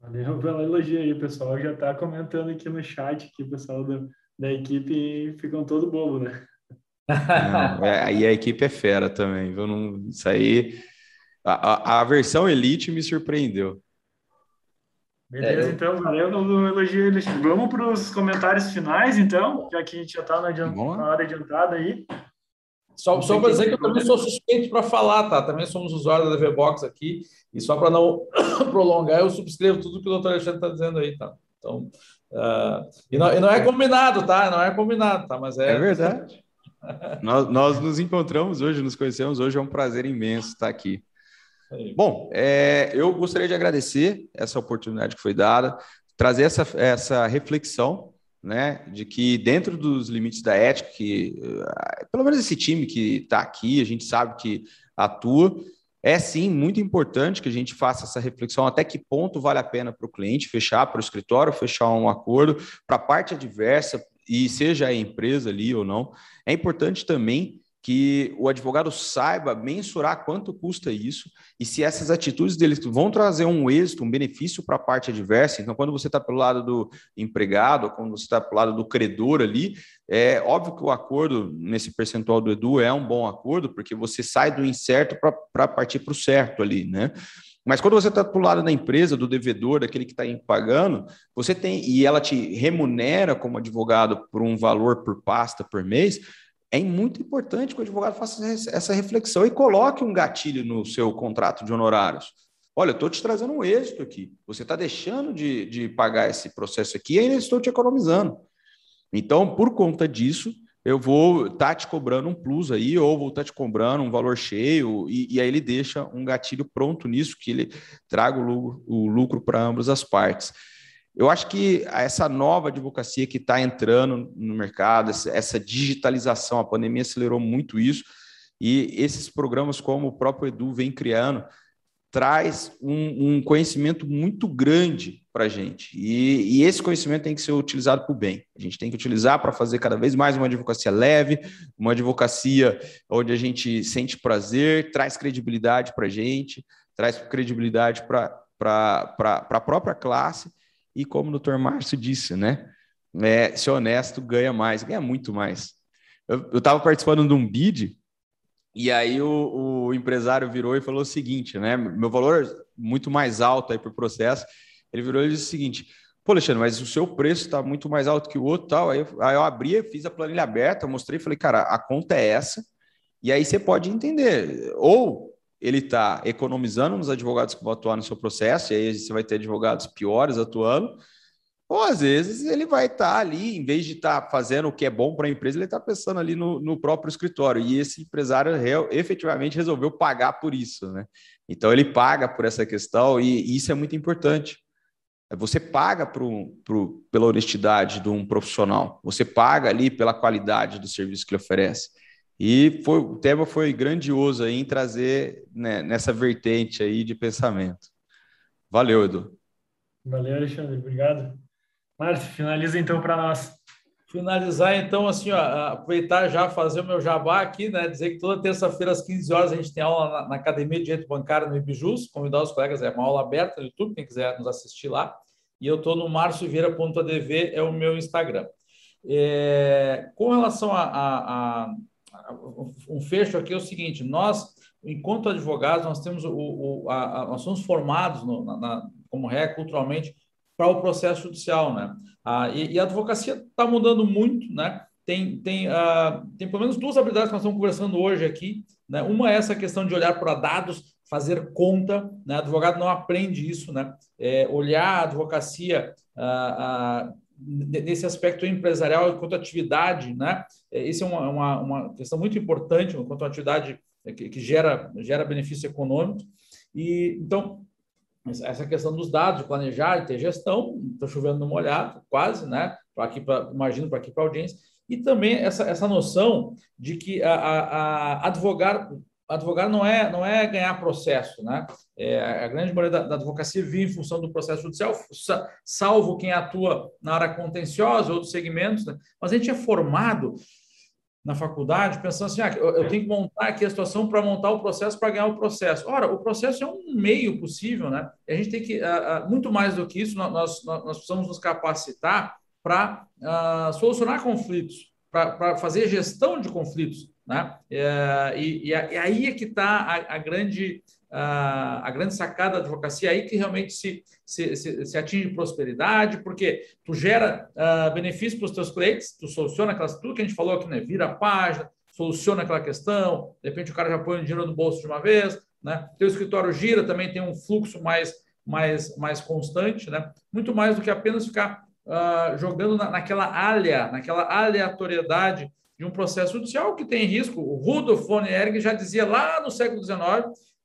Valeu pela elogio aí, pessoal. Já está comentando aqui no chat que o pessoal da, da equipe ficam todo bobo, né? Não, é, aí a equipe é fera também, viu? Não, isso aí. A, a, a versão Elite me surpreendeu. Beleza, é, eu... então, valeu pelo elogio. Vamos para os comentários finais, então, já que a gente já está na, na, hora adiantada aí. Só, só para dizer que eu também sou suspeito para falar, tá? Também somos usuários da DV Box aqui, e só para não prolongar, eu subscrevo tudo que o doutor Alexandre está dizendo aí, tá? Então, uh, e, não, e, não, é combinado, tá? Não é combinado, tá? Mas é. É verdade. nós, nós nos encontramos hoje, nos conhecemos hoje, é um prazer imenso estar aqui. Bom, é, eu gostaria de agradecer essa oportunidade que foi dada, trazer essa, essa reflexão, né, de que dentro dos limites da ética, que uh, pelo menos esse time que está aqui, a gente sabe que atua, é sim muito importante que a gente faça essa reflexão até que ponto vale a pena para o cliente fechar, para o escritório fechar um acordo, para a parte adversa, e seja a empresa ali ou não. É importante também que o advogado saiba mensurar quanto custa isso e se essas atitudes deles vão trazer um êxito, um benefício para a parte adversa. Então, quando você está pelo lado do empregado, quando você está pelo lado do credor ali, é óbvio que o acordo nesse percentual do Edu é um bom acordo, porque você sai do incerto para partir para o certo ali, né? Mas quando você está do lado da empresa, do devedor, daquele que está pagando, você tem e ela te remunera como advogado por um valor por pasta por mês, é muito importante que o advogado faça essa reflexão e coloque um gatilho no seu contrato de honorários. Olha, eu estou te trazendo um êxito aqui. Você está deixando de, de pagar esse processo aqui e ainda estou te economizando. Então, por conta disso, eu vou estar tá te cobrando um plus aí, ou vou estar tá te cobrando um valor cheio, e, e, aí ele deixa um gatilho pronto nisso, que ele traga o lucro, o lucro para ambas as partes. Eu acho que essa nova advocacia que está entrando no mercado, essa digitalização, a pandemia acelerou muito isso, e esses programas, como o próprio Edu vem criando, traz um, um conhecimento muito grande para a gente. E, e, esse conhecimento tem que ser utilizado para o bem. A gente tem que utilizar para fazer cada vez mais uma advocacia leve, uma advocacia onde a gente sente prazer, traz credibilidade para a gente, traz credibilidade para a própria classe E como o doutor Márcio disse, né? É, ser honesto ganha mais, ganha muito mais. Eu estava participando de um bid e aí o, o, empresário virou e falou o seguinte, né? Meu valor muito mais alto aí o processo. Ele virou e disse o seguinte: Pô, Alexandre, mas o seu preço está muito mais alto que o outro tal. Aí, aí eu abri, fiz a planilha aberta, mostrei falei, cara, a conta é essa. E aí você pode entender. Ou ele está economizando nos advogados que vão atuar no seu processo, e aí você vai ter advogados piores atuando, ou às vezes ele vai estar tá ali, em vez de estar tá fazendo o que é bom para a empresa, ele está pensando ali no, no, próprio escritório. E esse empresário real, efetivamente resolveu pagar por isso, né? Então ele paga por essa questão, e isso é muito importante. Você paga pro, pro, pela honestidade de um profissional, você paga ali pela qualidade do serviço que ele oferece. E foi, o tema foi grandioso aí em trazer né, nessa vertente aí de pensamento. Valeu, Edu. Valeu, Alexandre. Obrigado. Márcio, finaliza então para nós. Finalizar, então, assim, ó, aproveitar já fazer o meu jabá aqui, né? Dizer que toda terça-feira às 15 horas a gente tem aula na, na Academia de Direito Bancário no Ibijus. Convidar os colegas, é uma aula aberta no YouTube, quem quiser nos assistir lá. E eu estou no marciovieira.adv, é o meu Instagram. É, com relação a, a, a, um fecho aqui é o seguinte: nós, enquanto advogados, nós temos o, o a, nós somos formados no, na, na, como ré culturalmente para o processo judicial, né? Ah, e, e, a advocacia está mudando muito, né? Tem, tem, ah, tem pelo menos duas habilidades que nós estamos conversando hoje aqui. Né? Uma é essa questão de olhar para dados, fazer conta, né? Advogado não aprende isso, né? É, olhar a advocacia ah, ah, nesse aspecto empresarial enquanto atividade, né? Isso é uma, uma, uma questão muito importante enquanto atividade que, que gera, gera benefício econômico. E então essa questão dos dados, planejar ter gestão, estou chovendo no molhado, quase, né? Para aqui, pra, imagino para aqui para a audiência, e também essa, essa noção de que a, a, a advogar advogar não é não é ganhar processo, né? É, a grande maioria da, da, advocacia vive em função do processo judicial, salvo quem atua na área contenciosa, outros segmentos, né? mas a gente é formado na faculdade, pensando assim, ah, eu, tenho que montar aqui a situação para montar o processo para ganhar o processo. Ora, o processo é um meio possível, né? A gente tem que, uh, muito mais do que isso, nós, nós, nós precisamos nos capacitar para uh, solucionar conflitos, para fazer gestão de conflitos, né? É, e, e, aí é que está a, a grande a, a grande sacada da advocacia, aí que realmente se, se, se, se atinge prosperidade, porque tu gera uh, benefício para os teus clientes, tu soluciona aquelas, tudo que a gente falou aqui, né? Vira a página, soluciona aquela questão, de repente o cara já põe o dinheiro no bolso de uma vez, né? Teu escritório gira, também tem um fluxo mais, mais, mais constante, né? Muito mais do que apenas ficar uh, jogando na, naquela alha, naquela aleatoriedade de um processo judicial que tem risco. O Rudolf von Erg já dizia lá no século XIX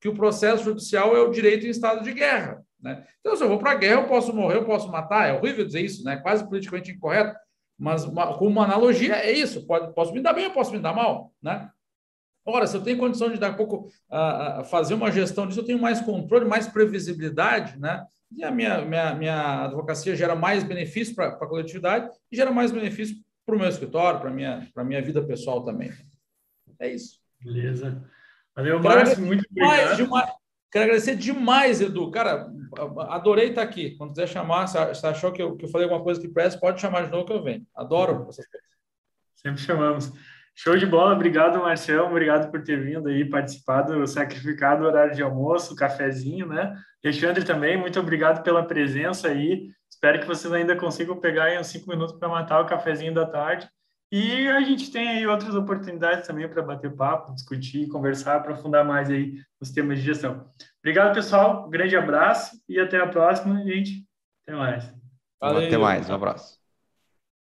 que o processo judicial é o direito em estado de guerra. Né? Então, se eu vou para a guerra, eu posso morrer, eu posso matar. É horrível dizer isso, né? quase politicamente incorreto, mas uma, com uma analogia é isso. Pode, posso me dar bem, eu posso me dar mal. Né? Ora, se eu tenho condição de dar pouco uh, fazer uma gestão disso, eu tenho mais controle, mais previsibilidade, né? E a minha, minha, minha advocacia gera mais benefício para a coletividade e gera mais benefício para o meu escritório, para a minha, minha vida pessoal também. É isso. Beleza. Valeu, Márcio. Muito obrigado. Demais, quero agradecer demais, Edu. Cara, adorei estar aqui. Quando quiser chamar, se achou que eu, que eu falei alguma coisa que presta, pode chamar de novo que eu venho. Adoro essas coisas. Sempre chamamos. Show de bola, obrigado, Marcelo, obrigado por ter vindo aí, participado, sacrificado o horário de almoço, cafezinho, né? Alexandre também, muito obrigado pela presença aí. Espero que vocês ainda consigam pegar aí uns cinco minutos para matar o cafezinho da tarde. E a gente tem aí outras oportunidades também para bater papo, discutir, conversar, aprofundar mais aí os temas de gestão. Obrigado, pessoal. Um grande abraço e até a próxima, gente. Até mais. Valeu. Até mais. Um abraço.